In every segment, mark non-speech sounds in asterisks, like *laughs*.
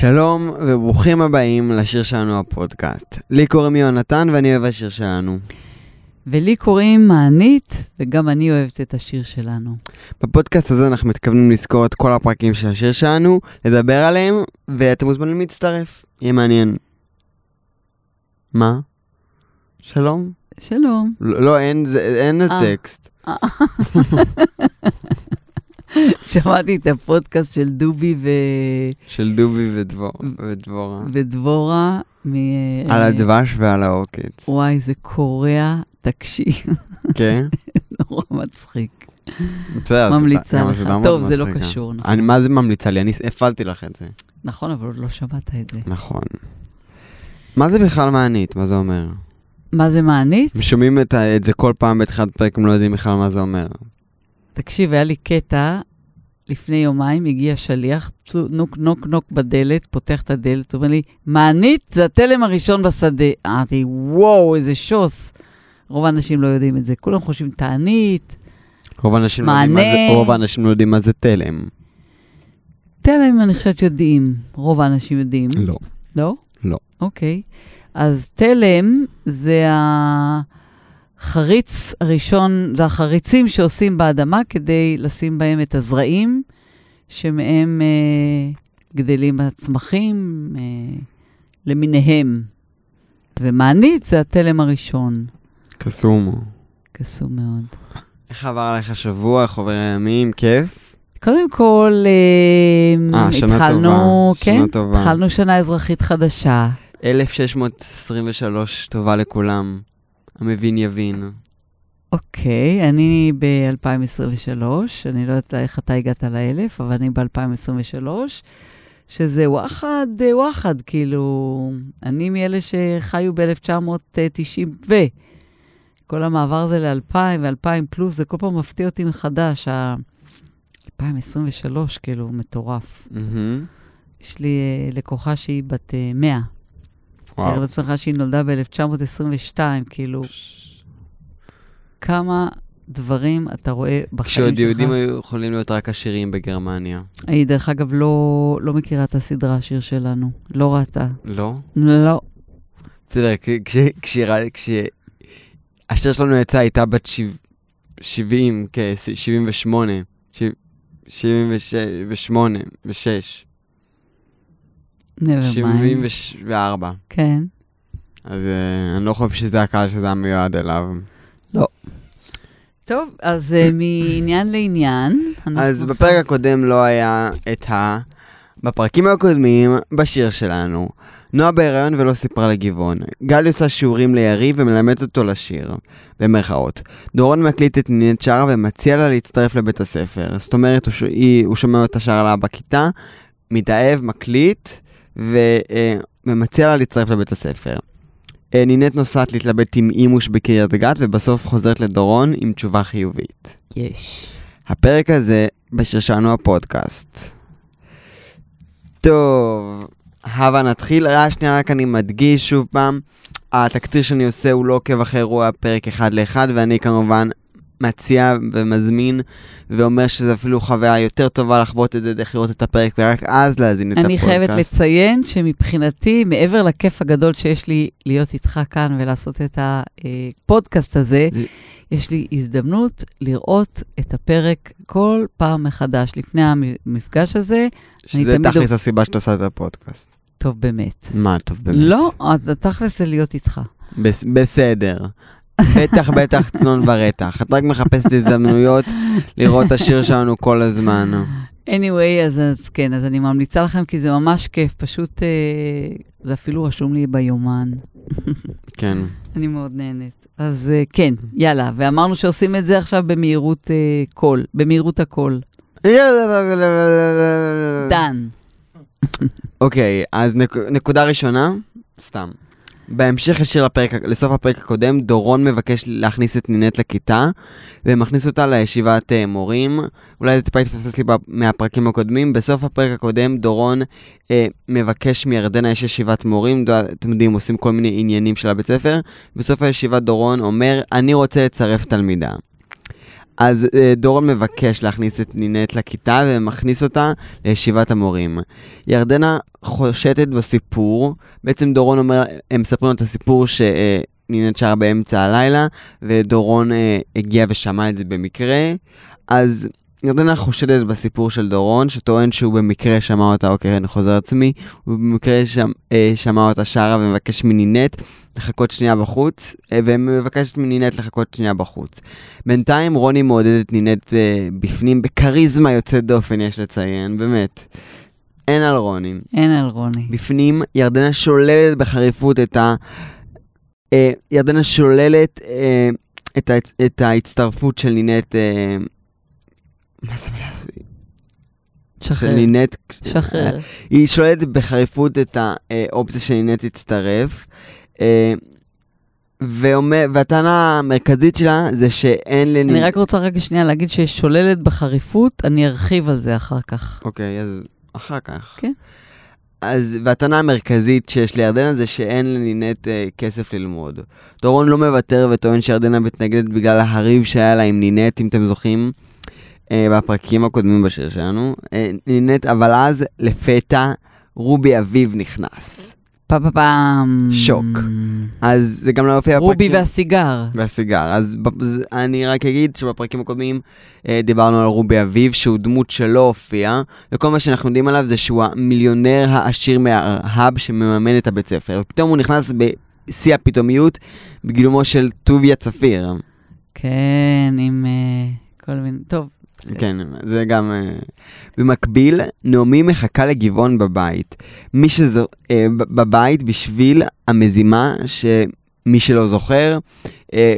שלום וברוכים הבאים לשיר שלנו הפודקאסט. לי קוראים יונתן ואני אוהב השיר שלנו. ולי קוראים מענית, וגם אני אוהבת את השיר שלנו. בפודקאסט הזה אנחנו מתכוונים לזכור את כל הפרקים של השיר שלנו, לדבר עליהם, ואתם מוזמנים להצטרף. יהיה מעניין. מה? שלום? שלום. לא, לא אין, אין אה. הטקסט. *laughs* *laughs* שמעתי את הפודקאסט של דובי ו... של דובי ודבור, ודבורה. ודבורה. מ... על הדבש ועל העוקץ. וואי, זה קורע, תקשיב, כן? *laughs* נורא מצחיק. בסדר, ממליצה לך. טוב, זה לא. קשור, נכון. מה זה ממליצה לי? אני הפעלתי לך את זה. נכון, אבל עוד לא שמעת את זה. נכון. מה זה בכלל מענית? מה זה אומר? מה זה מענית? שומעים את זה כל פעם בתחילת פרק, הם לא יודעים בכלל מה זה אומר. תקשיב, היה לי קטע, לפני יומיים הגיע שליח, נוק נוק נוק בדלת, פותח את הדלת, אומר לי, מענית זה התלם הראשון בשדה. אמרתי, וואו, איזה שוס. רוב האנשים לא יודעים את זה, כולם חושבים תענית, רוב האנשים לא יודעים מה זה, מענה. רוב האנשים לא יודעים מה זה תלם. תלם אני חושבת יודעים, רוב האנשים יודעים. לא. לא? לא. אוקיי. אז תלם זה החריץ הראשון, זה החריצים שעושים באדמה כדי לשים בהם את הזרעים שמהם אה, גדלים הצמחים אה, למיניהם. ומענית זה התלם הראשון. קסום. קסום מאוד. איך עבר עליך השבוע? איך עובר הימים? כיף? קודם כל, אה, אה, שנה התחלנו, טובה. כן, שנה טובה. התחלנו שנה אזרחית חדשה. 1623 טובה לכולם. המבין יבין. אוקיי, okay, אני ב-2023, אני לא יודעת איך אתה הגעת לאלף, אבל אני ב-2023, שזה וואחד, אה, וואחד, כאילו, אני מאלה שחיו ב-1990 ו... כל המעבר הזה ל-2000 ו-2000 פלוס, זה כל פעם מפתיע אותי מחדש, ה... 2023, כאילו, מטורף. Mm-hmm. יש לי אה, לקוחה שהיא בת אה, 100, וואו. תאר לעצמך שהיא נולדה ב-1922, כאילו, כמה דברים אתה רואה בחיים שלך. כשעוד יהודים היו יכולים להיות רק עשירים בגרמניה. היא, דרך אגב, לא, לא מכירה את הסדרה, השיר שלנו. לא ראתה. לא? לא. בסדר, כשהשיר שלנו יצא, הייתה בת 70, כ-78, 78 ו-6. Never mind. 74. כן. אז אה, אני לא חושב שזה הקהל שזה היה מיועד אליו. טוב, אז uh, מעניין לעניין. אז עכשיו- בפרק הקודם לא היה את ה... בפרקים הקודמים, בשיר שלנו, נועה בהיריון ולא סיפרה לגבעון. גלי עושה שיעורים ליריב ומלמדת אותו לשיר, במרכאות. דורון מקליט את נינת שרה ומציע לה להצטרף לבית הספר. זאת אומרת, הוא, ש... הוא שומע אותה שרה לה בכיתה, מתאהב, מקליט. אה, ומציע לה להצטרף לבית הספר. אה, נינת נוסעת להתלבט עם אימוש בקריית גת, ובסוף חוזרת לדורון עם תשובה חיובית. יש. הפרק הזה בשיר שלנו הפודקאסט. טוב, הבה נתחיל. רק שנייה, רק אני מדגיש שוב פעם, התקציר שאני עושה הוא לא עוקב אחרי אירוע פרק אחד לאחד, ואני כמובן מציע ומזמין ואומר שזו אפילו חוויה יותר טובה לחוות את זה, דרך לראות את הפרק ורק אז להזין את אני הפודקאסט. חייבת לציין שמבחינתי, מעבר לכיף הגדול שיש לי להיות איתך כאן ולעשות את הפודקאסט הזה, זה- יש לי הזדמנות לראות את הפרק כל פעם מחדש. לפני המפגש הזה, אני שזה תכלס הסיבה שאתה עושה את הפודקאסט. טוב באמת. מה, טוב באמת. לא, אז התכלס זה להיות איתך. בס- בסדר. בטח, בטח, צנון ורתח. את רק מחפשת הזדמנויות לראות את השיר שלנו כל הזמן. anyway, אז, אז כן, אז אני ממליצה לכם, כי זה ממש כיף, פשוט, אה, זה אפילו רשום לי ביומן. כן. אני מאוד נהנית. אז אה, כן, יאללה, ואמרנו שעושים את זה עכשיו במהירות אה, קול, במהירות הקול. *laughs* דן. אוקיי, אז נק, נקודה ראשונה, סתם. בהמשך ישיר לפרק, לסוף הפרק הקודם, דורון מבקש להכניס את נינט לכיתה, ומכניס אותה לישיבת uh, מורים. אולי זה טיפה התפספס לי מהפרקים הקודמים. בסוף הפרק הקודם, דורון uh, מבקש מירדנה, יש ישיבת מורים, ד- אתם יודעים, עושים כל מיני עניינים של הבית ספר. בסוף הישיבה דורון אומר, אני רוצה לצרף תלמידה. אז אה, דורון מבקש להכניס את נינט לכיתה ומכניס אותה לישיבת המורים. ירדנה חושטת בסיפור, בעצם דורון אומר, הם מספרים את הסיפור שנינט שרה באמצע הלילה, ודורון אה, הגיע ושמע את זה במקרה, אז ירדנה חושדת בסיפור של דורון, שטוען שהוא במקרה שמע אותה, אוקיי, אני חוזר עצמי, הוא במקרה שמ, אה, שמע אותה שרה ומבקש מנינט לחכות שנייה בחוץ, אה, ומבקשת מנינט לחכות שנייה בחוץ. בינתיים רוני מעודד את נינט אה, בפנים בכריזמה יוצאת דופן, יש לציין, באמת. אין על רוני. אין על רוני. בפנים ירדנה שוללת בחריפות את ה... אה, ירדנה שוללת אה, את, ה... את ההצטרפות של נינט... אה, מה זה מילה הזאת? שחרר. נינט... שחרר. היא שוללת בחריפות את האופציה שנינט תצטרף. אה, ואומר, והטענה המרכזית שלה זה שאין לנינט... אני רק רוצה רגע שנייה להגיד ששוללת בחריפות, אני ארחיב על זה אחר כך. אוקיי, אז אחר כך. כן. אז, והטענה המרכזית שיש לירדנה זה שאין לנינט אה, כסף ללמוד. דורון לא מוותר וטוען שירדנה מתנגדת בגלל הריב שהיה לה עם נינט, אם אתם זוכרים, בפרקים הקודמים בשיר שלנו. אה, נינט, אבל אז לפתע רובי אביב נכנס. פה פה פעם. שוק. אז זה גם לא יופיע רובי והסיגר. והסיגר. אז אני רק אגיד שבפרקים הקודמים אה, דיברנו על רובי אביב, שהוא דמות שלא הופיע, וכל מה שאנחנו יודעים עליו זה שהוא המיליונר העשיר מההאב שמממן את הבית ספר. ופתאום הוא נכנס בשיא הפתאומיות בגילומו של טוביה צפיר. כן, עם אה, כל מיני... טוב, כן, זה גם... אה, במקביל, נעמי מחכה לגבעון בבית. מי שזו... אה, בבית בשביל המזימה, שמי שלא זוכר, אה,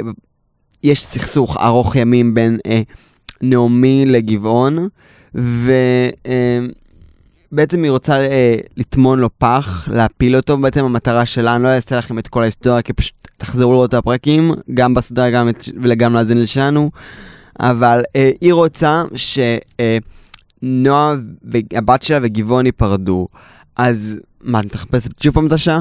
יש סכסוך ארוך ימים בין אה, נעמי לגבעון, ובעצם היא רוצה אה, לטמון לו פח, להפיל אותו, בעצם המטרה שלה, אני לא אעשה לכם את כל ההיסטוריה, כי פשוט תחזרו לראות את הפרקים, גם בסדרה גם את, וגם להאזין לשלנו. אבל אה, היא רוצה שנועה, הבת שלה וגבעון ייפרדו. אז מה, את מחפשת שוב פעם את השעה?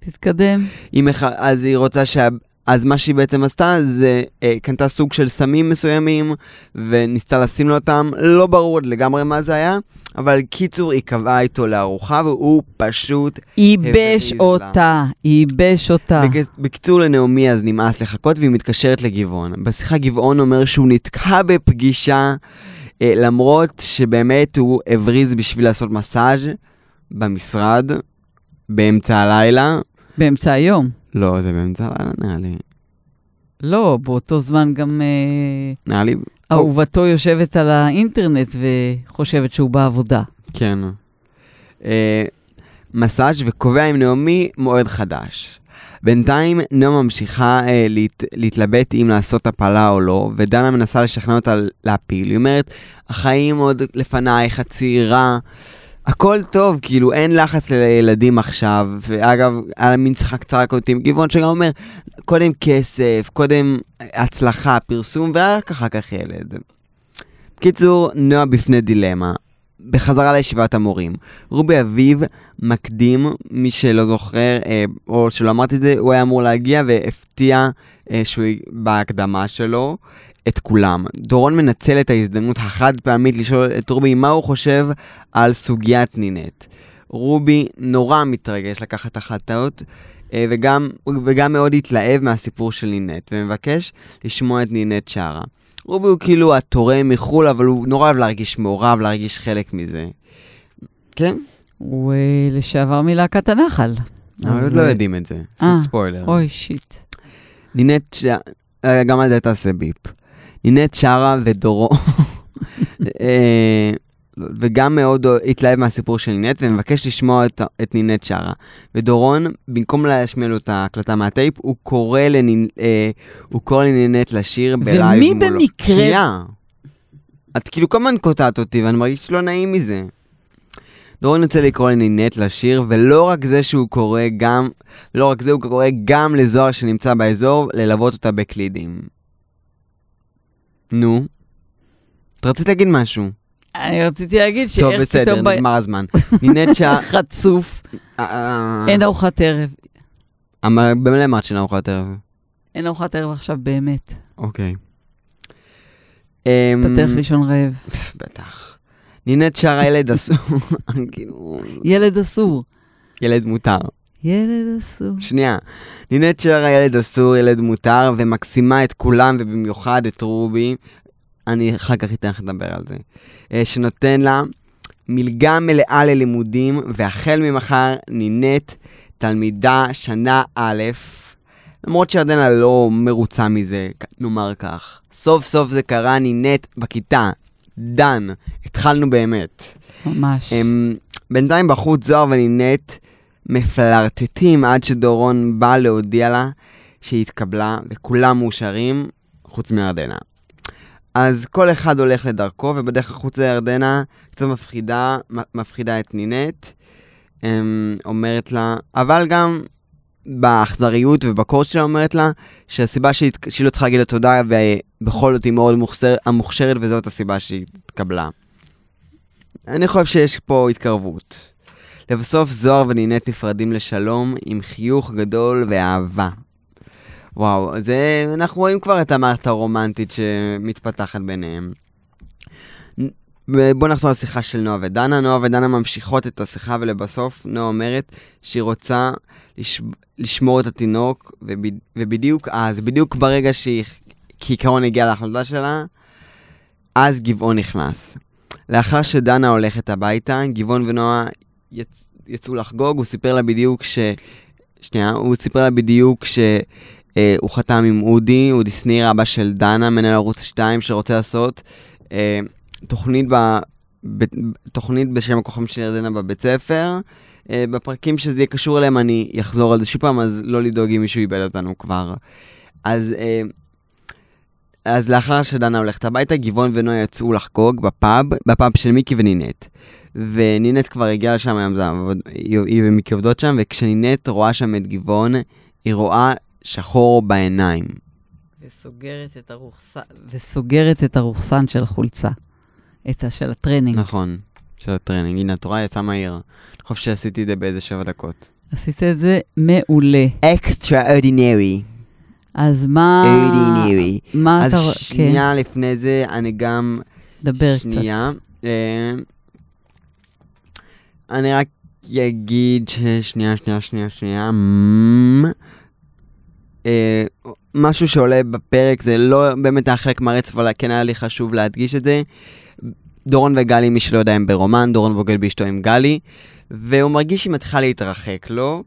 תתקדם. היא מח... אז היא רוצה שה... אז מה שהיא בעצם עשתה זה אה, קנתה סוג של סמים מסוימים וניסתה לשים לו אותם, לא ברור עוד לגמרי מה זה היה, אבל קיצור היא קבעה איתו לארוחה והוא פשוט... ייבש. אותה, ייבש אותה. בק... בקיצור לנעמי אז נמאס לחכות והיא מתקשרת לגבעון. בשיחה גבעון אומר שהוא נתקע בפגישה אה, למרות שבאמת הוא הבריז בשביל לעשות מסאז' במשרד באמצע הלילה. באמצע היום. לא, זה באמצע הלילה נראה לי. לא, באותו זמן גם אה, נראה לי, אהובתו יושבת על האינטרנט וחושבת שהוא בעבודה. כן. אה, מסאז' וקובע עם נעמי מועד חדש. בינתיים נועה ממשיכה אה, להת, להתלבט אם לעשות הפלה או לא, ודנה מנסה לשכנע אותה להפיל. היא אומרת, החיים עוד לפנייך, את צעירה, הכל טוב, כאילו אין לחץ לילדים עכשיו. ואגב, היה מין צחק צחק אותי עם גבעון שגם אומר, קודם כסף, קודם הצלחה, פרסום, ורק אחר כך ילד. בקיצור, נועה בפני דילמה. בחזרה לישיבת המורים. רובי אביב מקדים, מי שלא זוכר, אה, או שלא אמרתי את זה, הוא היה אמור להגיע והפתיע אה, שהוא בהקדמה שלו את כולם. דורון מנצל את ההזדמנות החד פעמית לשאול את רובי מה הוא חושב על סוגיית נינט. רובי נורא מתרגש לקחת החלטות. אה, וגם, וגם מאוד התלהב מהסיפור של נינט, ומבקש לשמוע את נינט שרה. רובי הוא כאילו התורם מחו"ל, אבל הוא נורא אוהב להרגיש מעורב, להרגיש חלק מזה. כן? הוא אה, לשעבר מלהקת הנחל. אבל אז, עוד לא אה, יודעים את זה. אה, פשוט ספוילר. אוי, shit. נינט. אה, גם על זה תעשה ביפ. נינט שרה ודורו... אה, וגם מאוד התלהב מהסיפור של נינט ומבקש לשמוע את, את נינט שרה. ודורון, במקום להשמיע לו את ההקלטה מהטייפ, הוא קורא, לנינ... אה, הוא קורא לנינט לשיר ב live ומי מולו. במקרה- שנייה. את כאילו כל הזמן קוטעת אותי ואני מרגיש לא נעים מזה. דורון יוצא לקרוא לנינט לשיר, ולא רק זה שהוא קורא גם, לא רק זה, הוא קורא גם לזוהר שנמצא באזור, ללוות אותה בקלידים. נו. את רצית להגיד משהו. אני רציתי להגיד טוב, שאיך בסדר, פתאום... ב- נגמר הזמן. נינט שה... *laughs* חצוף. אה, אין ארוחת ערב. אמר- במילא אמרת שאין ארוחת ערב. אין ארוחת ערב עכשיו באמת. אוקיי. אמ, אתה תלך לישון רעב. בטח. נינת שרה ילד אסור, *laughs* כאילו, ילד אסור. ילד מותר. ילד אסור. שנייה. נינת שרה ילד אסור, ילד מותר, ומקסימה את כולם, ובמיוחד את רובי. אני אחר כך אתן לך לדבר על זה. אה, שנותן לה מלגה מלאה ללימודים, והחל ממחר נינת תלמידה שנה א', למרות שירדנה לא מרוצה מזה, נאמר כך. סוף סוף זה קרה, נינת בכיתה. דן, התחלנו באמת. ממש. הם, בינתיים בחוץ זוהר ונינת מפלרטטים עד שדורון בא להודיע לה שהיא התקבלה, וכולם מאושרים, חוץ מירדנה. אז כל אחד הולך לדרכו, ובדרך החוצה ירדנה קצת מפחידה, מפחידה את נינת. אמ, אומרת לה, אבל גם באכזריות ובקורס שלה אומרת לה, שהסיבה שהיא, שהיא לא צריכה להגיד לה תודה, ובכל זאת היא מאוד מוכשר, המוכשרת, וזאת הסיבה שהיא התקבלה. אני חושב שיש פה התקרבות. לבסוף זוהר ונינת נפרדים לשלום עם חיוך גדול ואהבה. וואו, זה, אנחנו רואים כבר את המערכת הרומנטית שמתפתחת ביניהם. בואו נחזור לשיחה של נועה ודנה. נועה ודנה ממשיכות את השיחה ולבסוף נועה אומרת שהיא רוצה לש... לשמור את התינוק, וב... ובדיוק אז, בדיוק ברגע שהיא כעיקרון הגיעה להחלטה שלה, אז גבעון נכנס. לאחר שדנה הולכת הביתה, גבעון ונועה יצ... יצאו לחגוג, הוא סיפר לה בדיוק ש... שנייה, הוא סיפר לה בדיוק ש... אה, הוא חתם עם אודי, אודי שניר, אבא של דנה, מנהל ערוץ 2, שרוצה לעשות אה, תוכנית, ב... ב... תוכנית בשם הכוכבים של ירדנה בבית ספר. אה, בפרקים שזה יהיה קשור אליהם אני אחזור על זה שוב פעם, אז לא לדאוג אם מישהו איבד אותנו כבר. אז... אה, אז לאחר שדנה הולכת הביתה, גבעון ונועה יצאו לחגוג בפאב, בפאב של מיקי ונינט. ונינט כבר הגיעה לשם, היום היא היא ומיקי עובדות שם, וכשנינט רואה שם את גבעון, היא רואה שחור בעיניים. וסוגרת את הרוכסן, וסוגרת את הרוכסן של החולצה. את ה... של הטרנינג. נכון, של הטרנינג. הנה, את רואה, יצא מהיר. אני חושב שעשיתי את זה באיזה שבע דקות. עשית את זה מעולה. extraordinary. אז מה... ordinary. מה אז אתה... רואה? כן, שנייה לפני זה, אני גם... דבר קצת. שנייה. אני רק אגיד ששנייה, שנייה, שנייה, שנייה. אה, משהו שעולה בפרק, זה לא באמת היה חלק מהרצף, אבל כן היה לי חשוב להדגיש את זה. דורון וגלי, מי שלא יודע, הם ברומן, דורון בוגד באשתו עם גלי, והוא מרגיש שהיא מתחילה להתרחק לו.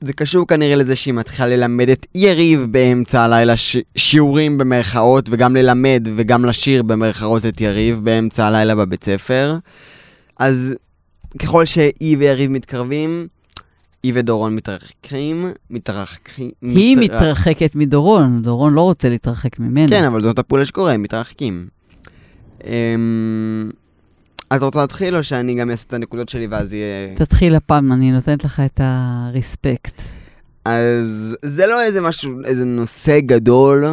זה קשור כנראה לזה שהיא מתחילה ללמד את יריב באמצע הלילה ש... שיעורים במרכאות, וגם ללמד וגם לשיר במרכאות את יריב באמצע הלילה בבית ספר. אז ככל שהיא ויריב מתקרבים, היא ודורון מתרחקים, מתרחקים. היא מתרח- מתרחקת מדורון, דורון לא רוצה להתרחק ממנה. כן, אבל זאת הפעולה שקורה, הם מתרחקים. אמ, את רוצה להתחיל או שאני גם אעשה את הנקודות שלי ואז יהיה... תתחיל הפעם, אני נותנת לך את הרספקט. אז זה לא איזה משהו, איזה נושא גדול,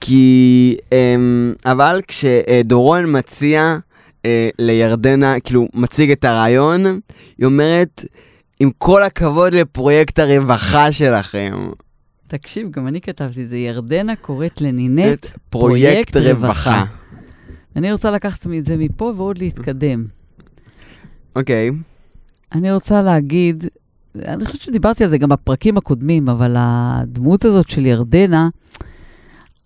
כי... אמ, אבל כשדורון מציע אה, לירדנה, כאילו, מציג את הרעיון, היא אומרת, עם כל הכבוד לפרויקט הרווחה שלכם, תקשיב, גם אני כתבתי את זה. ירדנה קוראת לנינט את פרויקט רווחה. אני רוצה לקחת את זה מפה ועוד להתקדם. אוקיי, אני רוצה להגיד, אני חושבת שדיברתי על זה גם בפרקים הקודמים, אבל הדמות הזאת של ירדנה,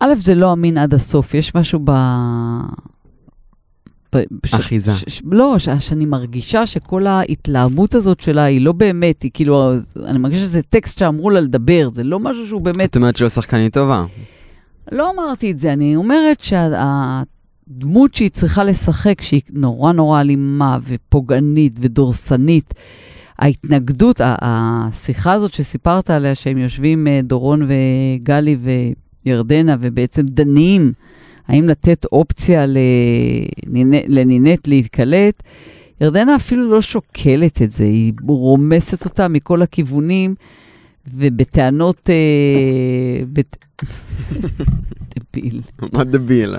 א', זה לא אמין עד הסוף, יש משהו ב... ש- אחיזה. ש- ש- לא, ש- שאני מרגישה שכל ההתלהמות הזאת שלה היא לא באמת, היא כאילו, אני מרגישה שזה טקסט שאמרו לה לדבר, זה לא משהו שהוא באמת את אומרת שלא שחקנית טובה. לא אמרתי את זה, אני אומרת שהדמות שהיא צריכה לשחק, שהיא נורא נורא אלימה ופוגענית ודורסנית, ההתנגדות, השיחה הזאת שסיפרת עליה, שהם יושבים אה, דורון וגלי וירדנה, ובעצם דנים האם לתת אופציה לנינט, להתקלט, ירדנה אפילו לא שוקלת את זה, היא רומסת אותה מכל הכיוונים, ובטענות... אה. *laughs* דביל. מה דביל?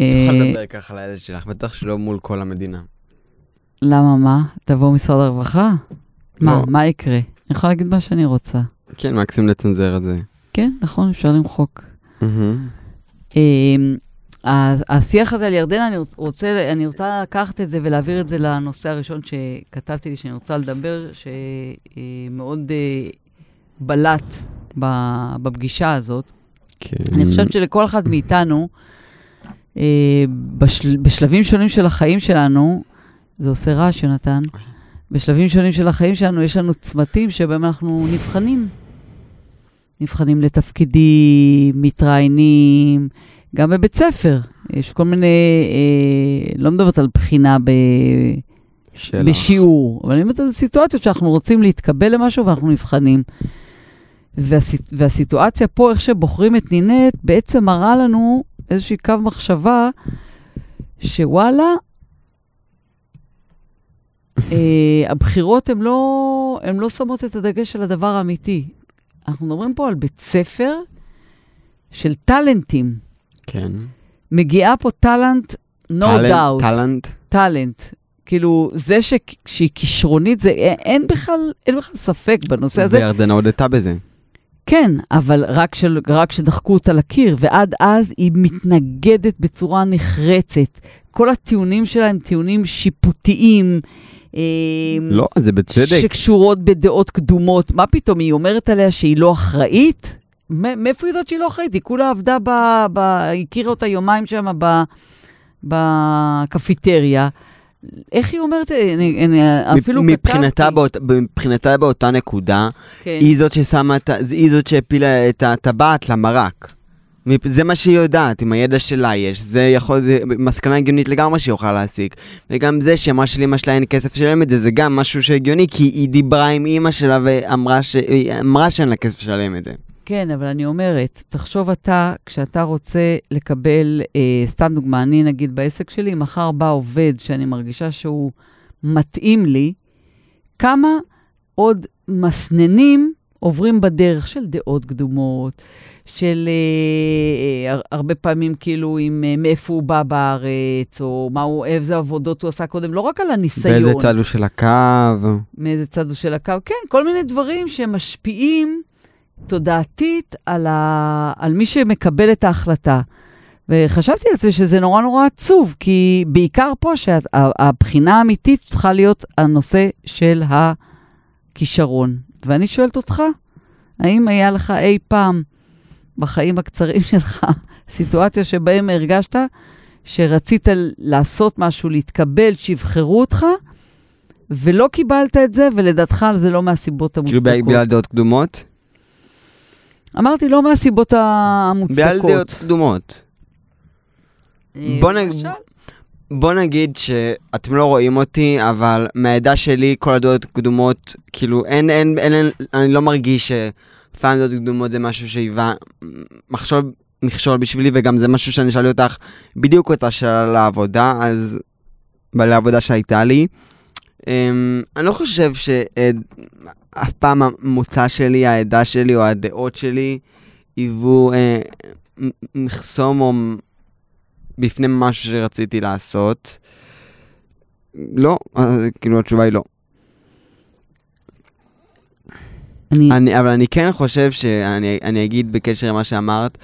אה, תוכל לדבר ככה לילד שלך, בטח שלא מול כל המדינה. למה מה? תבוא משרד הרווחה? מה, לא. מה יקרה? אני יכולה להגיד מה שאני רוצה. כן, מקסימום לצנזר את זה. כן, נכון, אפשר למחוק. ה- השיח הזה על ירדנה, אני רוצה, אני רוצה לקחת את זה ולהעביר את זה לנושא הראשון שכתבתי לי, שאני רוצה לדבר, שמאוד אה, בלט בפגישה הזאת. כן. אני חושבת שלכל אחד מאיתנו, אה, בשל, בשלבים שונים של החיים שלנו, זה עושה רעש, יונתן, בשלבים שונים של החיים שלנו יש לנו צמתים שבהם אנחנו נבחנים. נבחנים לתפקידים, מתראיינים, גם בבית ספר. יש כל מיני, אה, לא מדברת על בחינה ב, שלך. בשיעור, אבל אני מדברת על סיטואציות שאנחנו רוצים להתקבל למשהו ואנחנו נבחנים. והסיט, והסיטואציה פה, איך שבוחרים את נינט, בעצם מראה לנו איזשהו קו מחשבה, שוואלה, אה, הבחירות הן לא, לא שמות את הדגש על הדבר האמיתי. אנחנו מדברים פה על בית ספר של טאלנטים. כן. מגיעה פה טאלנט, no טאלנט- doubt. טאלנט. טאלנט. כאילו, זה ש... שהיא כישרונית, זה... אין, בכלל, אין בכלל ספק בנושא הזה. וירדנה הודתה בזה. כן, אבל רק, של, רק שדחקו אותה לקיר, ועד אז היא מתנגדת בצורה נחרצת. כל הטיעונים שלה הם טיעונים שיפוטיים. אה, לא, זה בצדק. שקשורות בדעות קדומות. מה פתאום, היא אומרת עליה שהיא לא אחראית? מאיפה היא יודעת שהיא לא אחראית? היא כולה עבדה ב... ב... הכירה אותה יומיים שם ב... בקפיטריה. איך היא אומרת? אני, אני אפילו כתבתי. מבחינתה, באות, מבחינתה באותה נקודה, כן. היא זאת ששמה, היא זאת שהפילה את הטבעת למרק. זה מה שהיא יודעת, עם הידע שלה יש. זה יכול, זה מסקנה הגיונית לגמרי שהיא יכולה להסיק. וגם זה שאמרה שלאמא שלה אין כסף לשלם את זה, זה גם משהו שהגיוני, כי היא דיברה עם אימא שלה ואמרה ש... אמרה שאין לה כסף לשלם את זה. כן, אבל אני אומרת, תחשוב אתה, כשאתה רוצה לקבל, אה, סתם דוגמה, אני נגיד בעסק שלי, מחר בא עובד שאני מרגישה שהוא מתאים לי, כמה עוד מסננים עוברים בדרך של דעות קדומות, של אה, אה, הרבה פעמים כאילו עם אה, מאיפה הוא בא בארץ, או מה הוא, איזה עבודות הוא עשה קודם, לא רק על הניסיון. באיזה צד הוא של הקו. מאיזה צד הוא של הקו. כן, כל מיני דברים שמשפיעים תודעתית על, ה... על מי שמקבל את ההחלטה. וחשבתי לעצמי שזה נורא נורא עצוב, כי בעיקר פה שהבחינה האמיתית צריכה להיות הנושא של הכישרון. ואני שואלת אותך, האם היה לך אי פעם בחיים הקצרים *laughs* שלך סיטואציה שבהם הרגשת שרצית לעשות משהו, להתקבל, שיבחרו אותך, ולא קיבלת את זה, ולדעתך זה לא מהסיבות כאילו המוצדקות. בגלל דעות קדומות? אמרתי, לא מהסיבות המוצדקות. בגלל דעות קדומות. אה, בוא נג-? בוא נגיד שאתם לא רואים אותי, אבל מהעדה שלי כל הדעות קדומות, כאילו אין, אין, אין, אין אני לא מרגיש שפעם דעות קדומות זה משהו שהיווה מכשול, מכשול בשבילי, וגם זה משהו שאני שאלתי אותך בדיוק אותה שאלה לעבודה, אז, לעבודה שהייתה לי. Um, אני לא חושב שאף פעם המוצא שלי, העדה שלי או הדעות שלי היוו uh, מחסום או בפני משהו שרציתי לעשות. לא, אה, כאילו התשובה היא לא. אני, אני, אבל אני כן חושב שאני אני אגיד בקשר למה שאמרת,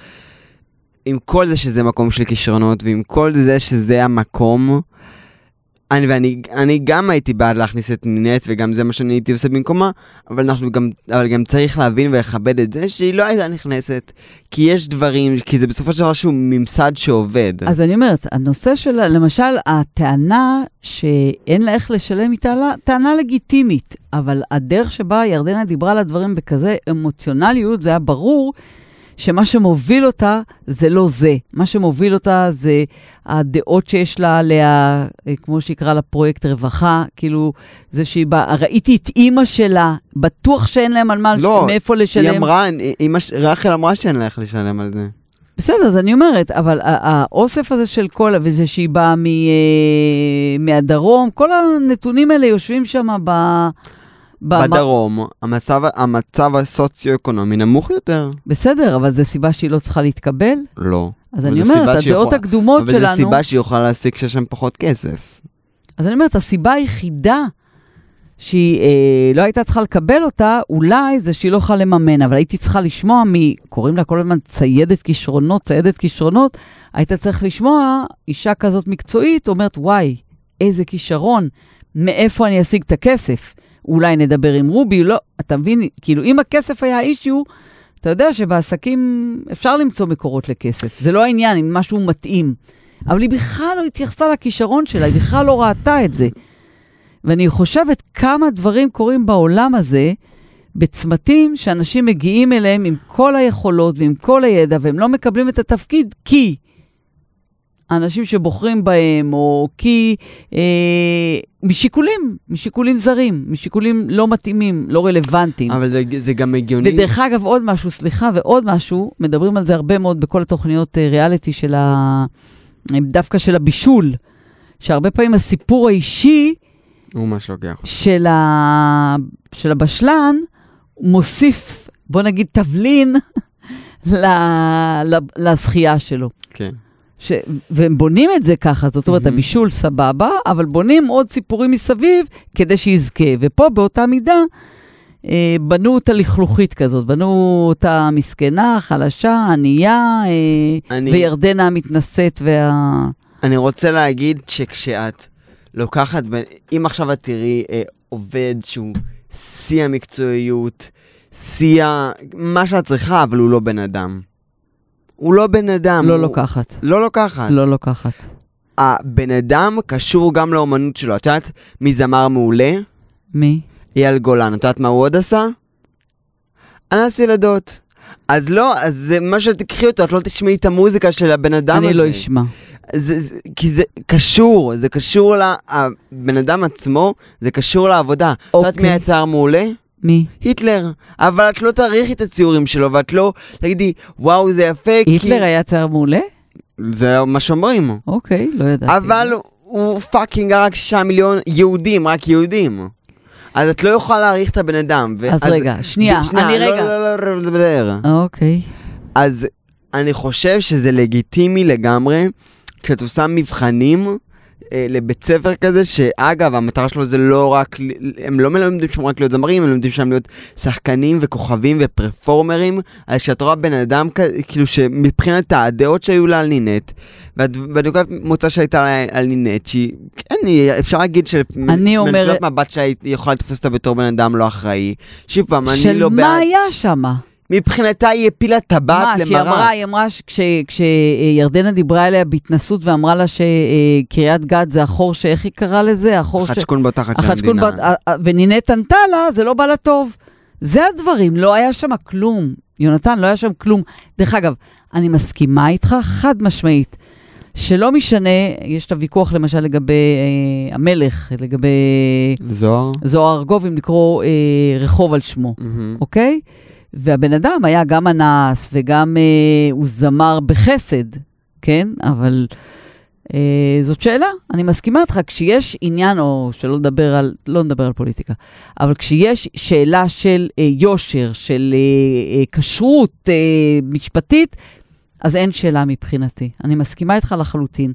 עם כל זה שזה מקום של כישרונות, ועם כל זה שזה המקום, אני, ואני אני גם הייתי בעד להכניס את נינט, וגם זה מה שאני הייתי עושה במקומה, אבל אנחנו גם, אבל גם צריך להבין ולכבד את זה שהיא לא הייתה נכנסת. כי יש דברים, כי זה בסופו של דבר שהוא ממסד שעובד. אז אני אומרת, הנושא של, למשל, הטענה שאין לה איך לשלם היא טענה, טענה לגיטימית, אבל הדרך שבה ירדנה דיברה על הדברים בכזה אמוציונליות, זה היה ברור שמה שמוביל אותה זה לא זה. מה שמוביל אותה זה הדעות שיש לה עליה, אה, כמו שיקרא לה פרויקט רווחה, כאילו, זה שהיא באה, ראיתי את אימא שלה, בטוח שאין להם על מה, לא, מאיפה לשלם. היא אמרה, אמא, ש- רחל אמרה שאין לה איך לשלם על זה. בסדר, אז אני אומרת, אבל האוסף הזה של קולה, וזה שהיא באה מ, אה, מהדרום, כל הנתונים האלה יושבים שם ב... בדרום, המצב, המצב הסוציו-אקונומי נמוך יותר. בסדר, אבל זו סיבה שהיא לא צריכה להתקבל? לא. אז אבל אני אומרת, הדעות הקדומות אבל שלנו... זו סיבה שהיא יכולה להשיג שיש שם פחות כסף. אז אני אומרת, הסיבה היחידה שהיא אה, לא הייתה צריכה לקבל אותה, אולי זה שהיא לא יכולה לממן, אבל הייתי צריכה לשמוע מ... קוראים לה כל הזמן ציידת כישרונות, ציידת כישרונות, היית צריך לשמוע אישה כזאת מקצועית אומרת, וואי, איזה כישרון, מאיפה אני אשיג את הכסף? אולי נדבר עם רובי, לא, אתה מבין, כאילו, אם הכסף היה אישיו, אתה יודע שבעסקים אפשר למצוא מקורות לכסף, זה לא העניין, אם משהו מתאים. אבל היא בכלל לא התייחסה לכישרון שלה, היא בכלל לא ראתה את זה. ואני חושבת כמה דברים קורים בעולם הזה, בצמתים שאנשים מגיעים אליהם עם כל היכולות ועם כל הידע, והם לא מקבלים את התפקיד כי האנשים שבוחרים בהם, או כי אה, משיקולים, משיקולים זרים, משיקולים לא מתאימים, לא רלוונטיים. אבל זה, זה גם הגיוני. ודרך אגב, עוד משהו, סליחה, ועוד משהו, מדברים על זה הרבה מאוד בכל התוכניות אה, ריאליטי של ה... דווקא של הבישול, שהרבה פעמים הסיפור האישי הוא ממש לוקח. של, ה... של הבשלן מוסיף, בוא נגיד, תבלין *laughs* ל... ל... לזכייה שלו. כן. ש... והם בונים את זה ככה, זאת אומרת, מהמם. הבישול סבבה, אבל בונים עוד סיפורים מסביב כדי שיזכה. ופה באותה מידה אה, בנו אותה לכלוכית כזאת, בנו אותה מסכנה, חלשה, ענייה, אה, אני- וירדנה המתנשאת וה... אני רוצה להגיד שכשאת לוקחת, ב- אם עכשיו את תראי אה, עובד שהוא שיא המקצועיות, שיא ה... מה שאת צריכה, אבל הוא לא בן אדם. הוא לא בן אדם. לא הוא... לוקחת. לא לוקחת. לא לוקחת. הבן אדם קשור גם לאומנות שלו. את יודעת מי זמר מעולה? מי? אייל גולן. את יודעת מה הוא עוד עשה? אנס ילדות. אז לא, אז זה מה שתקחי אותו, את לא תשמעי את המוזיקה של הבן אדם הזה. אני לא אשמע. זה, זה, כי זה קשור, זה קשור לבן אדם עצמו, זה קשור לעבודה. את יודעת אוקיי. מי היה צייר מעולה? מי? היטלר. אבל את לא תעריכי את הציורים שלו, ואת לא תגידי, וואו, זה יפה, היטלר היה צייר מעולה? כי... זה מה שאומרים. אוקיי, לא ידעתי. אבל הוא fucking הרג שישה מיליון יהודים, רק יהודים. אז את לא יכולה להעריך את הבן אדם. ו- אז רגע, שנייה, אני לא, רגע. לא, לא, לא, לא, לדבר. אוקיי. אז אני חושב שזה לגיטימי לגמרי, כשאת עושה מבחנים לבית ספר כזה, שאגב, המטרה שלו זה לא רק, הם לא מלמדים שם רק להיות זמרים, הם מלמדים שם להיות שחקנים וכוכבים ופרפורמרים, אז כשאת רואה בן אדם כזה, כאילו שמבחינת הדעות שהיו לה על נינט, והנקודת מוצא שהייתה לה על נינט, שהיא, כן, אפשר להגיד שמנקודת מבט שהיא יכולה לתפוס אותה בתור בן אדם לא אחראי. שוב פעם, אני של לא מה בעד... היה שמה? מבחינתה היא הפילה טבעת מה, שהיא למראה. אמרה, היא אמרה שכשירדנה דיברה אליה בהתנסות ואמרה לה שקריית גת זה החור ש... איך היא קראה לזה? החור ש... החדשקון בתחת של החדשקון המדינה. בת... ה- ה- ונינט ענתה לה, זה לא בא לה טוב. זה הדברים, לא היה שם כלום. יונתן, לא היה שם כלום. דרך אגב, אני מסכימה איתך חד משמעית, שלא משנה, יש את הוויכוח למשל לגבי אה, המלך, לגבי זוהר? זוהר ארגוב, אם לקרוא אה, רחוב על שמו. מהמם. אוקיי? והבן אדם היה גם אנס וגם אה, הוא זמר בחסד, כן? אבל אה, זאת שאלה, אני מסכימה איתך, כשיש עניין, או שלא נדבר על, לא נדבר על פוליטיקה, אבל כשיש שאלה של אה, יושר, של אה, אה, כשרות אה, משפטית, אז אין שאלה מבחינתי. אני מסכימה איתך לחלוטין.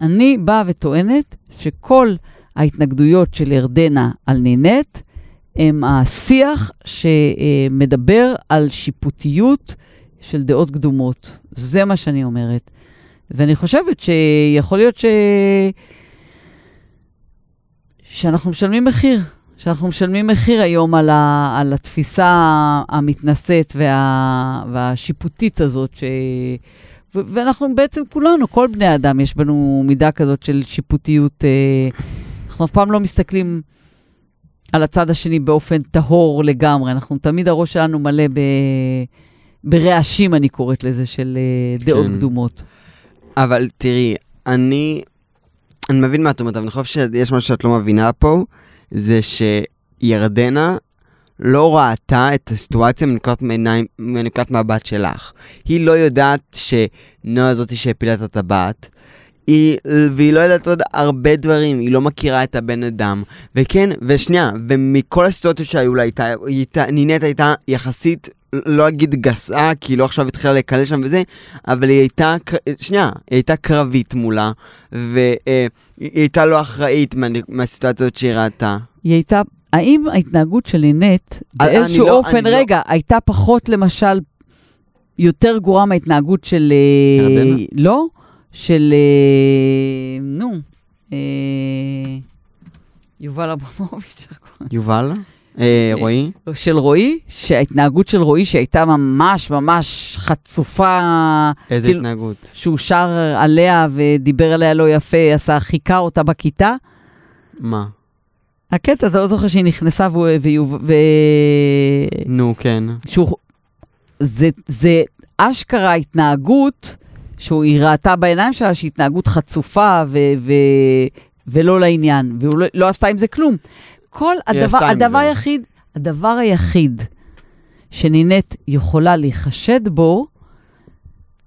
אני באה וטוענת שכל ההתנגדויות של ירדנה על נינט, הם השיח שמדבר על שיפוטיות של דעות קדומות. זה מה שאני אומרת. ואני חושבת שיכול להיות ש... שאנחנו משלמים מחיר. שאנחנו משלמים מחיר היום על, ה... על התפיסה המתנשאת וה... והשיפוטית הזאת, ש... ו... ואנחנו בעצם כולנו, כל בני האדם, יש בנו מידה כזאת של שיפוטיות. אה, אנחנו אף פעם לא מסתכלים על הצד השני באופן טהור לגמרי. אנחנו תמיד, הראש שלנו מלא ב... ברעשים, אני קוראת לזה, של אה, דעות כן. קדומות. אבל תראי, אני... אני מבין מה את אומרת, אבל אני חושב שיש משהו שאת לא מבינה פה, זה שירדנה לא ראתה את הסיטואציה מנקודת מבט שלך. היא לא יודעת שנועה זאתי שהפילה את הטבעת. היא, והיא לא יודעת עוד הרבה דברים, היא לא מכירה את הבן אדם. וכן, ושנייה, ומכל הסיטואציות שהיו לה, הייתה, הייתה, נינט הייתה יחסית, לא אגיד גסה, כי היא לא עכשיו התחילה לקלל שם וזה, אבל היא הייתה, שנייה, היא הייתה קרבית מולה, והיא הייתה לא אחראית מה, מהסיטואציות שהיא ראתה. היא הייתה, האם ההתנהגות של לינט אני באיזשהו לא- אופן, לא- רגע, הייתה פחות למשל יותר גרועה מההתנהגות של... אה, ירדנה? לא, של... אה, נו, אה, יובל אברמוביץ'? יובל? אה, רועי? של רועי, שההתנהגות של רועי שהייתה ממש ממש חצופה, איזה כאילו- התנהגות? שהוא שר עליה ודיבר עליה לא יפה, עשה, חיכה אותה בכיתה. מה? הקטע, אתה לא זוכר שהיא נכנסה והוא... והוא- ו... נו, כן. שהוא... זה, זה אשכרה התנהגות שהיא ראתה בעיניים שלה שהיא התנהגות חצופה ו... ו... ולא לעניין, והוא לא, לא עשתה עם זה כלום. כל הדבר, הדבר. היחיד, הדבר היחיד שנינט יכולה להיחשד בו,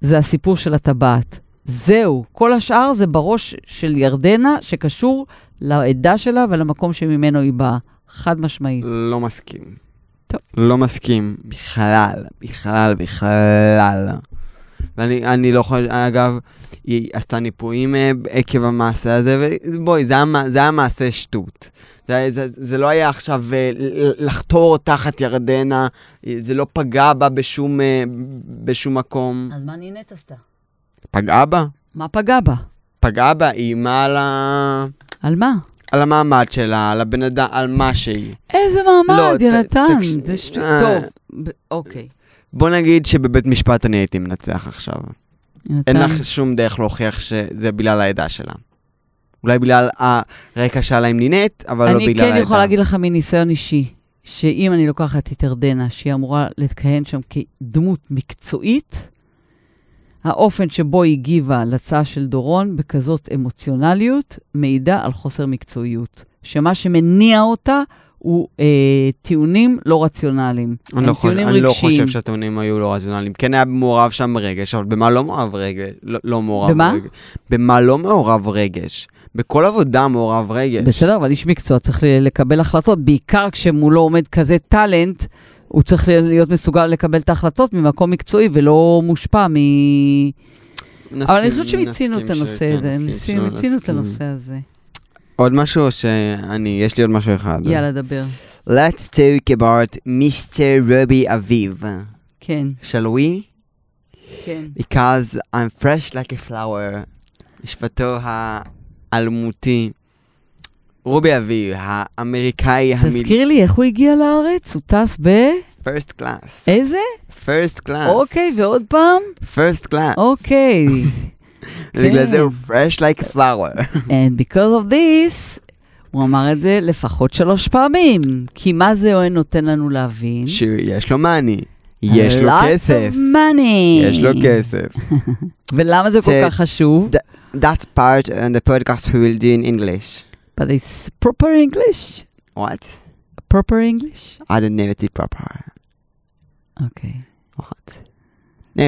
זה הסיפור של הטבעת. זהו, כל השאר זה בראש של ירדנה, שקשור לעדה שלה ולמקום שממנו היא באה. חד משמעית. לא מסכים. טוב. לא מסכים. בכלל, בכלל, בכלל. ואני אני לא חושב, אגב, היא עשתה ניפויים אה, עקב המעשה הזה, ובואי, זה, היה מעשה שטות. זה, זה, זה לא היה עכשיו אה, לחתור תחת ירדנה, זה לא פגע בה בשום, אה, בשום מקום. אז מה נינט עשתה? פגעה בה? מה פגע בה? פגעה בה, איימה על, ה... על מה? על המעמד שלה, על הבן אדם, על מה שהיא. איזה לא, מעמד, ת- יונתן. תקש- זה שטות. אה. טוב, אוקיי. בוא נגיד שבבית משפט אני הייתי מנצח עכשיו. אין יונתן, לך שום דרך להוכיח שזה בגלל העדה שלה. אולי בגלל הרקע שלה עם נינט, אבל לא אני בגלל העדה. כן יכולה להגיד לך מניסיון אישי, שאם אני לוקחת את ירדנה, שהיא אמורה לכהן שם כדמות מקצועית, האופן שבו היא הגיבה להצעה של דורון בכזאת אמוציונליות, מעידה על חוסר מקצועיות. שמה שמניע אותה הוא אה, טיעונים לא רציונליים. אני, לא חושב, אני לא. חושב שהטיעונים היו לא רציונליים. כן היה מעורב שם רגש, אבל במה לא מעורב רגש? לא, לא מעורב במה? רגש. במה לא מעורב רגש? בכל עבודה מעורב רגש. בסדר, אבל איש מקצוע צריך לקבל החלטות, בעיקר כשמולו עומד כזה טאלנט, הוא צריך להיות מסוגל לקבל את ההחלטות ממקום מקצועי ולא מושפע מ... נסכים- אבל אני חושבת שמיצינו את נסכים הנושא הזה, שלא מיצינו את. הנושא הזה. עוד משהו או שאני, יש לי עוד משהו אחד. יאללה, דבר. Let's talk about Mr. רובי אביב. כן, shall we? כן. Because I'm fresh like a flower. משפטו האלמותי. רובי אביב, האמריקאי המיל... תזכיר לי, איך הוא הגיע לארץ? הוא טס ב... first class. איזה? first class. אוקיי, ועוד פעם? first class. אוקיי. *laughs* בגלל כן. זה הוא fresh like a flower. And because of this, הוא אמר את זה לפחות שלוש פעמים. כי מה זה נותן לנו להבין? שיש לו מאני. יש לו Lots כסף. of money. יש לו כסף. ולמה זה כל כך חשוב? That's part of the podcast we will do in English. But it's proper English? What? proper English? I don't know it's proper. אוקיי. What? No.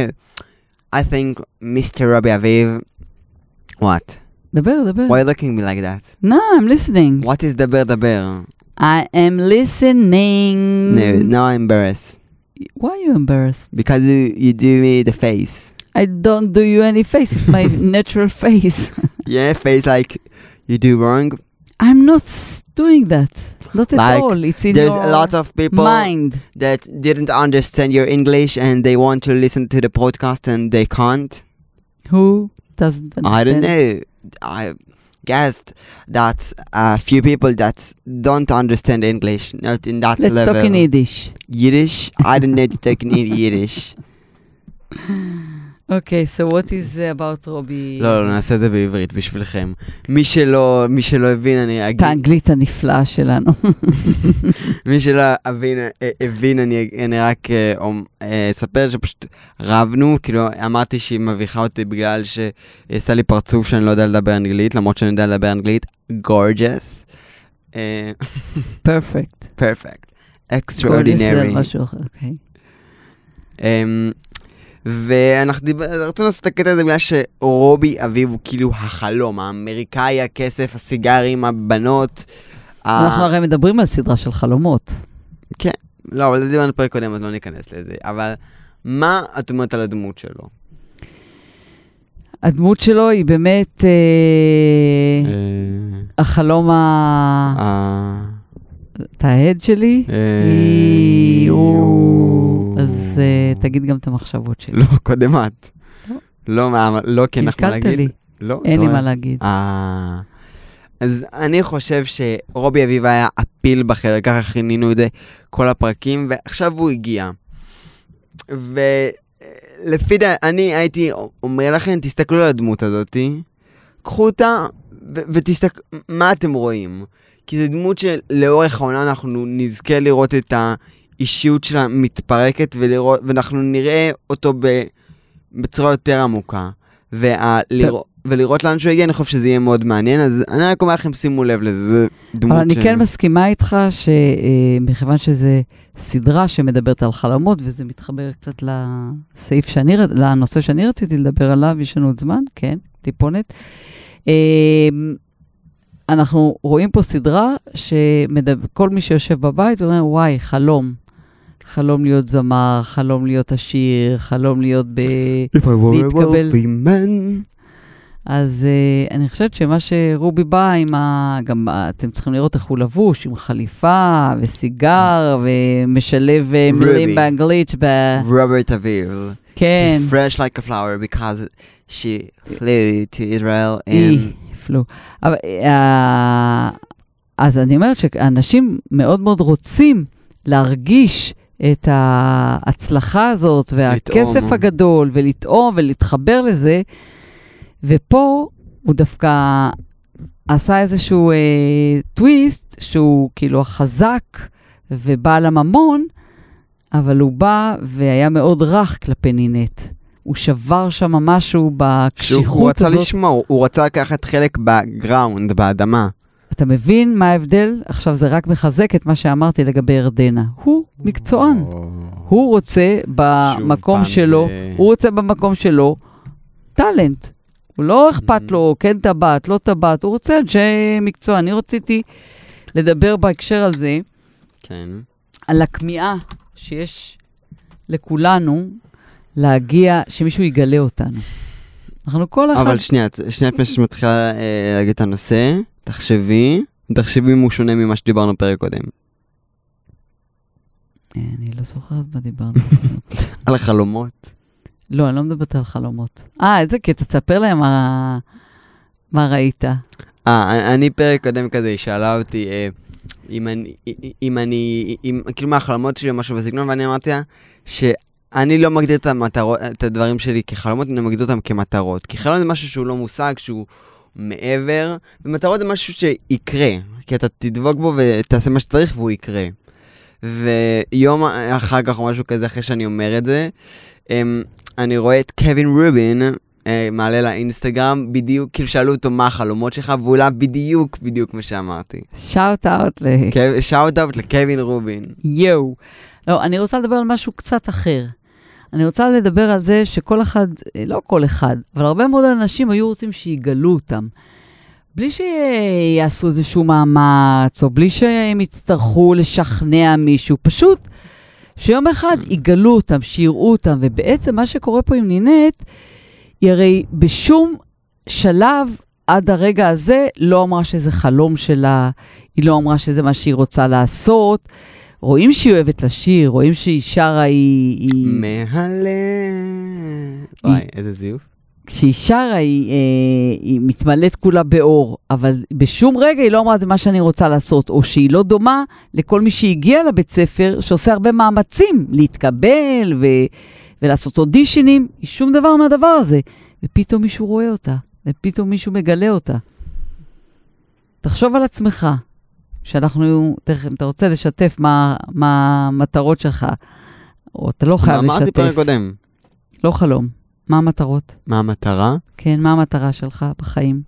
I think Mr. Rabbi Aviv. What? The bear, the bear. Why are you looking at me like that? No, I'm listening. What is the bear, the bear? I am listening. No, now I'm embarrassed. Why are you embarrassed? Because you, you do me the face. I don't do you any face. It's my *laughs* natural face. yeah, face like you do wrong, I'm not doing that. Not at Like, all. It's in There's your a lot of people mind. that didn't understand your English and they want to listen to the podcast and they can't. Who doesn't understand? I don't know. I guessed that a few people that don't understand English, not in that Let's level. talk in Yiddish. Yiddish? I don't know to talk in *laughs* Yiddish. Okay, so what is uh, about רובי? לא, לא, נעשה את זה בעברית בשבילכם. מי שלא, מי שלא הבין, אני את אגיד... האנגלית הנפלאה שלנו. *laughs* מי שלא הבין, אה, הבין אני, אני רק אה, אה, אספר שפשוט רבנו, כאילו אמרתי שהיא מביכה אותי בגלל שהיא עשה לי פרצוף שאני לא יודע לדבר אנגלית, למרות שאני יודע לדבר אנגלית, gorgeous. perfect. perfect. זה extraordinary. משהו אחר, אוקיי. ואנחנו רצינו לעשות את הקטע הזה בגלל שרובי אביב הוא כאילו החלום, האמריקאי, הכסף, הסיגרים, הבנות. אנחנו הרי מדברים על סדרה של חלומות. לא, אבל זה דיברנו בפרק קודם, אז לא ניכנס לזה. אבל מה את אומרת על הדמות שלו? הדמות שלו היא באמת אה, החלום ה... אתה ההד שלי? אה. אז אה, תגיד גם את המחשבות שלי. לא, קודם את. לא. לא, מה- לא, כי אנחנו מה קלקלת להגיד. לי, לא, אין לי? מה להגיד. אה... אז אני חושב שרובי אביב היה הפיל בחדר, ככה כינינו את זה כל הפרקים, ועכשיו הוא הגיע. ולפי דעתי, אני הייתי אומר לכם, תסתכלו על הדמות הזאתי, קחו אותה ותסתכלו, מה אתם רואים? כי זו דמות שלאורך העונה אנחנו נזכה לראות את האישיות שלה מתפרקת, ולראות, ואנחנו נראה אותו ב, בצורה יותר עמוקה. ולראות... ולראות לאן שהוא יגיע, אני חושב שזה יהיה מאוד מעניין, אז אני רק אומר לכם, שימו לב לזה, זו דמות אבל אני כן מסכימה איתך שמכיוון שזו סדרה שמדברת על חלומות, וזה מתחבר קצת לסעיף שאני, לנושא שאני רציתי לדבר עליו, יש לנו עוד זמן, כן, טיפונת. אנחנו רואים פה סדרה שכל מי שיושב בבית אומר, וואי, חלום. חלום להיות זמר, חלום להיות עשיר, חלום להיות ב... If I were a wealthy man. אז uh, אני חושבת שמה שרובי בא עם ה... גם ה- אתם צריכים לראות איך הוא לבוש, עם חליפה וסיגר, ומשלב אה, מילים. באנגלית, ב... רוברט אביב. כן, He's fresh like a flower because she flew to Israel and... פלו. אבל, אה, אז אני אומרת שאנשים מאוד מאוד רוצים להרגיש את ההצלחה הזאת, והכסף לטעום. הגדול, ולטעום ולהתחבר לזה, ופה הוא דווקא עשה איזשהו אה, טוויסט, שהוא כאילו החזק ובעל הממון, אבל הוא בא והיה מאוד רך כלפי נינט. הוא שבר שם משהו בקשיחות רצה הזאת. לשמור, הוא רצה לקחת חלק ב ground, באדמה. אתה מבין מה ההבדל? עכשיו זה רק מחזק את מה שאמרתי לגבי ירדנה. הוא מקצוען. הוא רוצה במקום שלו, זה- הוא רוצה במקום שלו talent. הוא לא אכפת Mhm. לו, כן טבעת, לא טבעת, הוא רוצה אנשי מקצוע. אני רציתי לדבר בהקשר הזה, כן. על הכמיהה שיש לכולנו להגיע, שמישהו יגלה אותנו. אנחנו כל אחד... אבל שנייה, שנייה לפני שמתחילה אה, להגיד את הנושא, תחשבי, תחשבי אם הוא שונה ממה שדיברנו בפרק קודם. אה, אני לא זוכרת מה דיברנו. *laughs* על החלומות. לא, אני לא מדברת על חלומות. אה, איזה קטע, תספר להם מה, מה ראית. אה, אני פרק קודם כזה, היא שאלה אותי אה, אם אני, אם אני, אם, כאילו מהחלומות שלי או משהו בסגנון, ואני אמרתי לה שאני לא מגדיר את, המטרות, את הדברים שלי כחלומות, אני מגדיר אותם כמטרות. כי חלום זה משהו שהוא לא מושג, שהוא מעבר, ומטרות זה משהו שיקרה, כי אתה תדבוק בו ותעשה מה שצריך והוא יקרה. ויום אחר כך או משהו כזה, אחרי שאני אומר את זה, אמ, אני רואה את קווין רובין, אה, מעלה לאינסטגרם, בדיוק, כאילו שאלו אותו מה החלומות שלך, והוא העלה בדיוק, בדיוק מה שאמרתי. שאוט אאוט ל... שאוט אאוט לקווין רובין. יואו. לא, אני רוצה לדבר על משהו קצת אחר. אני רוצה לדבר על זה שכל אחד, אה, לא כל אחד, אבל הרבה מאוד אנשים היו רוצים שיגלו אותם. בלי שיעשו איזשהו מאמץ, או בלי שהם יצטרכו לשכנע מישהו, פשוט שיום אחד יגלו אותם, שיראו אותם. ובעצם מה שקורה פה עם נינט, היא הרי בשום שלב עד הרגע הזה לא אמרה שזה חלום שלה, היא לא אמרה שזה מה שהיא רוצה לעשות. רואים שהיא אוהבת לשיר, רואים שהיא שרה, היא... היא... מהלב. וואי, איזה זיוף. כשהיא שרה, היא, אה, היא מתמלאת כולה באור, אבל בשום רגע היא לא אמרה, זה מה שאני רוצה לעשות, או שהיא לא דומה לכל מי שהגיע לבית ספר, שעושה הרבה מאמצים להתקבל ו, ולעשות אודישנים, היא שום דבר מהדבר הזה. ופתאום מישהו רואה אותה, ופתאום מישהו מגלה אותה. תחשוב על עצמך, שאנחנו, תכף, אתה רוצה לשתף מה, מה המטרות שלך, או אתה לא חייב אמרתי פרק לשתף, קודם. לא חלום. מה המטרות? מה המטרה? כן, מה המטרה שלך בחיים?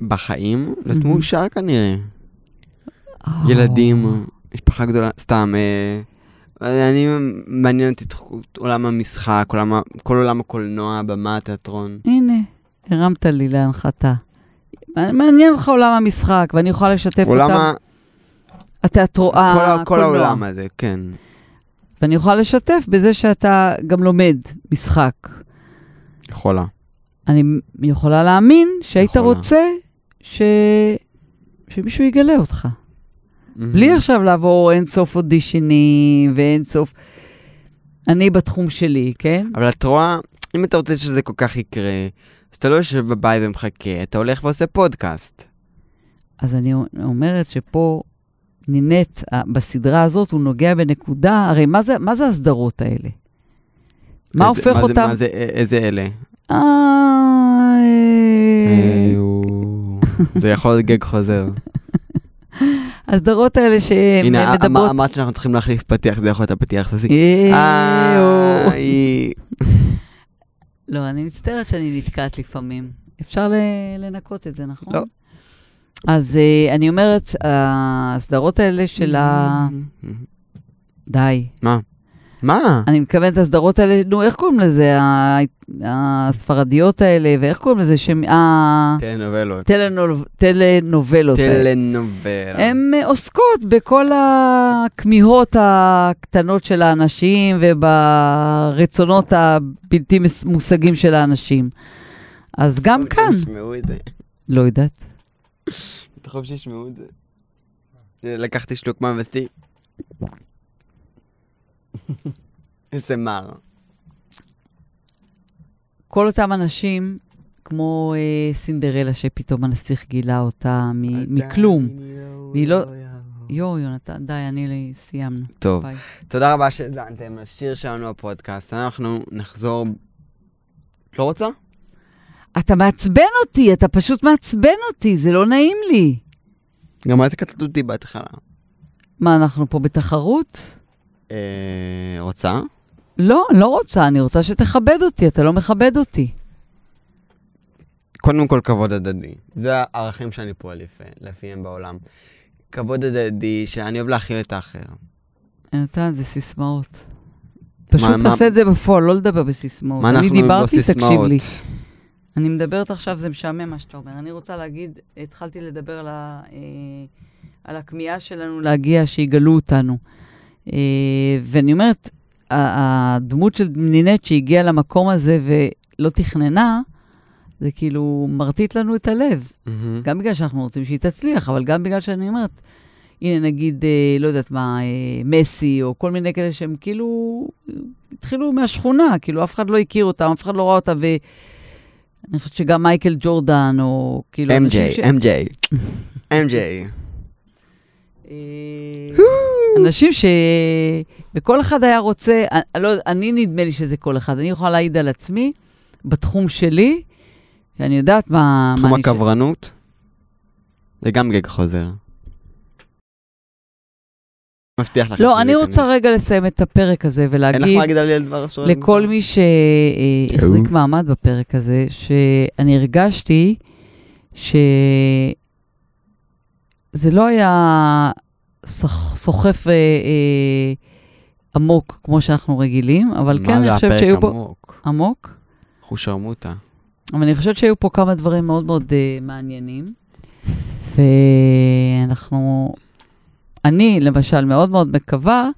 בחיים? להיות מהמם. מאושר כנראה. ילדים, משפחה גדולה, סתם. אה, אני, מעניין אותי עולם המשחק, עולם כל עולם הקולנוע, במה, תיאטרון. הנה, הרמת לי להנחתה. מעניין אותך עולם המשחק, ואני יכולה לשתף עולם אותם. ה... התיאטרו... כל ה- כל הקולנוע. העולם הזה, כן. ואני יכולה לשתף בזה שאתה גם לומד משחק. יכולה. אני יכולה להאמין שהיית יכולה. רוצה ש... שמישהו יגלה אותך. בלי עכשיו לעבור אין סוף אודישנים ואין סוף... אני בתחום שלי, כן? אבל את רואה, אם אתה רוצה שזה כל כך יקרה, אז אתה לא יושב בבית ומחכה, אתה הולך ועושה פודקאסט. אז אני אומרת שפה נינט, אה, בסדרה הזאת, הוא נוגע בנקודה, הרי מה זה, מה זה הסדרות האלה? מה איזה- הופך מה זה- אותם? מה זה, איזה אלה? אה, אה, אה, זה יכול להיות גג חוזר. *laughs* הסדרות האלה שהן הנה, אמ- מדברות... אמרת שאנחנו צריכים להחליף פתיח, זה יכול להיות הפתיח. אה, אה, היא- לא, אני מצטערת שאני נתקעת לפעמים. אפשר לנקות את זה, נכון? לא. אז אה, אני אומרת, הסדרות האלה של ה... די. מה? אני מתכוונת הסדרות האלה, נו, איך קוראים לזה? הספרדיות האלה, ואיך קוראים לזה? שהם... ה- טלנובלות. טלנוב- טלנובלות. טלנובלה. הן אה, עוסקות בכל הכמיהות הקטנות של האנשים וברצונות הבלתי מושגים של האנשים. אז גם אוקיי, כאן. לא יודעת. אתה חושב שישמעו את זה? לקחתי שלוק מים וסטי. איזה מר. כל אותם אנשים, כמו אה, סינדרלה, שפתאום הנסיך גילה אותה מ- מכלום. והיא לא- יואו, יונתן, די, אני סיימנו. טוב, ביי. תודה רבה שהאזנתם לשיר שלנו בפודקאסט. אנחנו נחזור... את לא רוצה? אתה מעצבן אותי, אתה פשוט מעצבן אותי, זה לא נעים לי. גם את קטעת אותי בהתחלה. מה, אנחנו פה בתחרות? אה, רוצה? לא, לא רוצה, אני רוצה שתכבד אותי, אתה לא מכבד אותי. קודם כל, כבוד הדדי. זה הערכים שאני פועל לפי- לפיהם בעולם. כבוד הדדי, שאני אוהב להכיל את האחר. נתן, זה סיסמאות. פשוט מה- מה- תעשה את זה בפועל, לא לדבר בסיסמאות. מה אני אנחנו לא דיברתי, תקשיב בסיסמאות? לי. אני מדברת עכשיו, זה משעמם מה שאתה אומר. אני רוצה להגיד, התחלתי לדבר על, ה, אה, על הכמיהה שלנו להגיע, שיגלו אותנו. אה, ואני אומרת, הדמות של נינט שהגיעה למקום הזה ולא תכננה, זה כאילו מרטיט לנו את הלב. מהמם. גם בגלל שאנחנו רוצים שהיא תצליח, אבל גם בגלל שאני אומרת, הנה נגיד, אה, לא יודעת מה, אה, מסי, או כל מיני כאלה שהם כאילו התחילו מהשכונה, כאילו אף אחד לא הכיר אותם, אף אחד לא ראה אותם, ואני חושבת שגם מייקל ג'ורדן, או כאילו. MJ, MJ. MJ. אה, אנשים ש... וכל אחד היה רוצה, אני, לא, אני נדמה לי שזה כל אחד, אני יכולה להעיד על עצמי, בתחום שלי, שאני יודעת מה... תחום אני הכוורנות, זה גם גג חוזר. מבטיח לך. לא, אני רוצה. רגע לסיים את הפרק הזה אין לך ולהגיד מה? לכל מי שהחזיק מעמד בפרק הזה, שאני הרגשתי שזה לא היה סוחף אה, אה, עמוק כמו שאנחנו רגילים, אבל כן, אני חושבת שהיו פה... עמוק. עמוק? חושרמוטה. אבל אני חושבת שהיו פה כמה דברים מאוד מאוד מעניינים. ואנחנו, אני למשל מאוד מאוד מקווה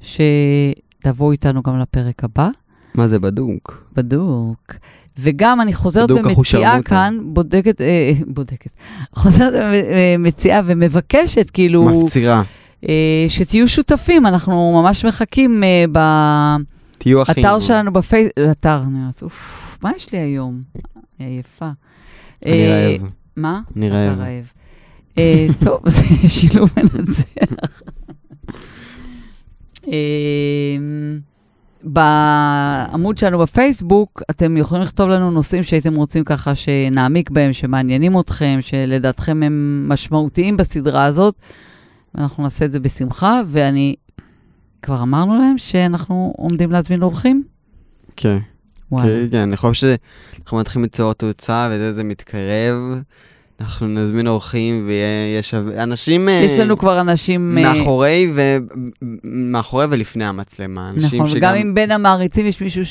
שתבואו איתנו גם לפרק הבא, מה זה בדוק? בדוק. וגם אני חוזרת ומציעה. כאן, בודקת, אה, בודקת, *laughs* חוזרת ומציעה ומבקשת, כאילו, מפצירה. אה, שתהיו שותפים, אנחנו ממש מחכים אה, תהיו אחים. באתר שלנו בפייס... אתר, אני אומרת, אוף, מה יש לי היום? אני עייפה. אני אה, רעב. מה? אני אתה רעב. אה, טוב, זה שילוב מנצח. אה, בעמוד שלנו בפייסבוק, אתם יכולים לכתוב לנו נושאים שהייתם רוצים ככה שנעמיק בהם, שמעניינים אתכם, שלדעתכם הם משמעותיים בסדרה הזאת, ואנחנו נעשה את זה בשמחה, ואני, כבר אמרנו להם שאנחנו עומדים להזמין אורחים? כן. וואלה. כן, כן, אני חושב שאנחנו מתחילים ליצור תאוצה וזה זה מתקרב. אנחנו נזמין אורחים שווה... אנשים... אה, יש לנו כבר אנשים... אה, מאחורי ו... מאחורי ולפני המצלמה. אנשים נכון, וגם אם בין המעריצים יש מישהו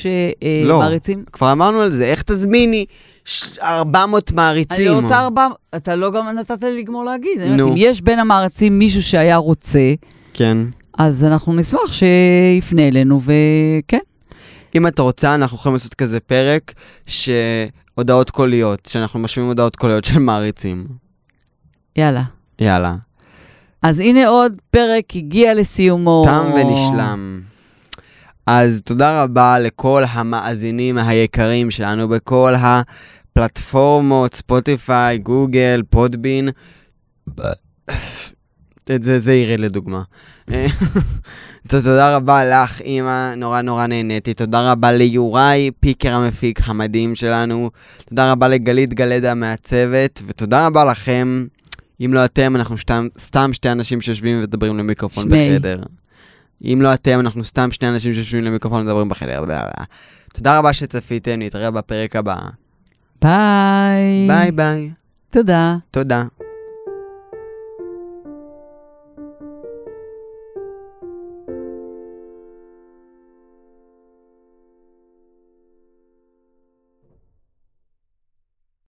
לא. שמעריצים... כבר אמרנו על זה, איך תזמיני ש- 400 אני מעריצים? רוצה ארבע... אתה לא גם נתת לי לגמור להגיד. אני נו. אם יש בין המעריצים מישהו שהיה רוצה, כן. אז אנחנו נשמח שיפנה אלינו, וכן. אם אתה רוצה, אנחנו יכולים לעשות כזה פרק שהודעות קוליות, שאנחנו משמיעים הודעות קוליות של מעריצים. יאללה. יאללה. אז הנה עוד פרק הגיע לסיומו. תם ונשלם. אז תודה רבה לכל המאזינים היקרים שלנו בכל הפלטפורמות, ספוטיפיי, גוגל, פודבין. את זה, זה ירד לדוגמה. תודה רבה לך, אימא, נורא נורא נהניתי. תודה רבה ליוראי, פיקר המפיק המדהים שלנו. תודה רבה לגלית גלדה מהצוות, ותודה רבה לכם. אם לא אתם, אנחנו שתם, סתם שתי אנשים שיושבים ומדברים למיקרופון שמי. בחדר. אם לא אתם, אנחנו סתם שני אנשים שיושבים למיקרופון ומדברים בחדר. תודה רבה שצפיתם, נתראה בפרק הבא. ביי. ביי ביי. תודה. תודה.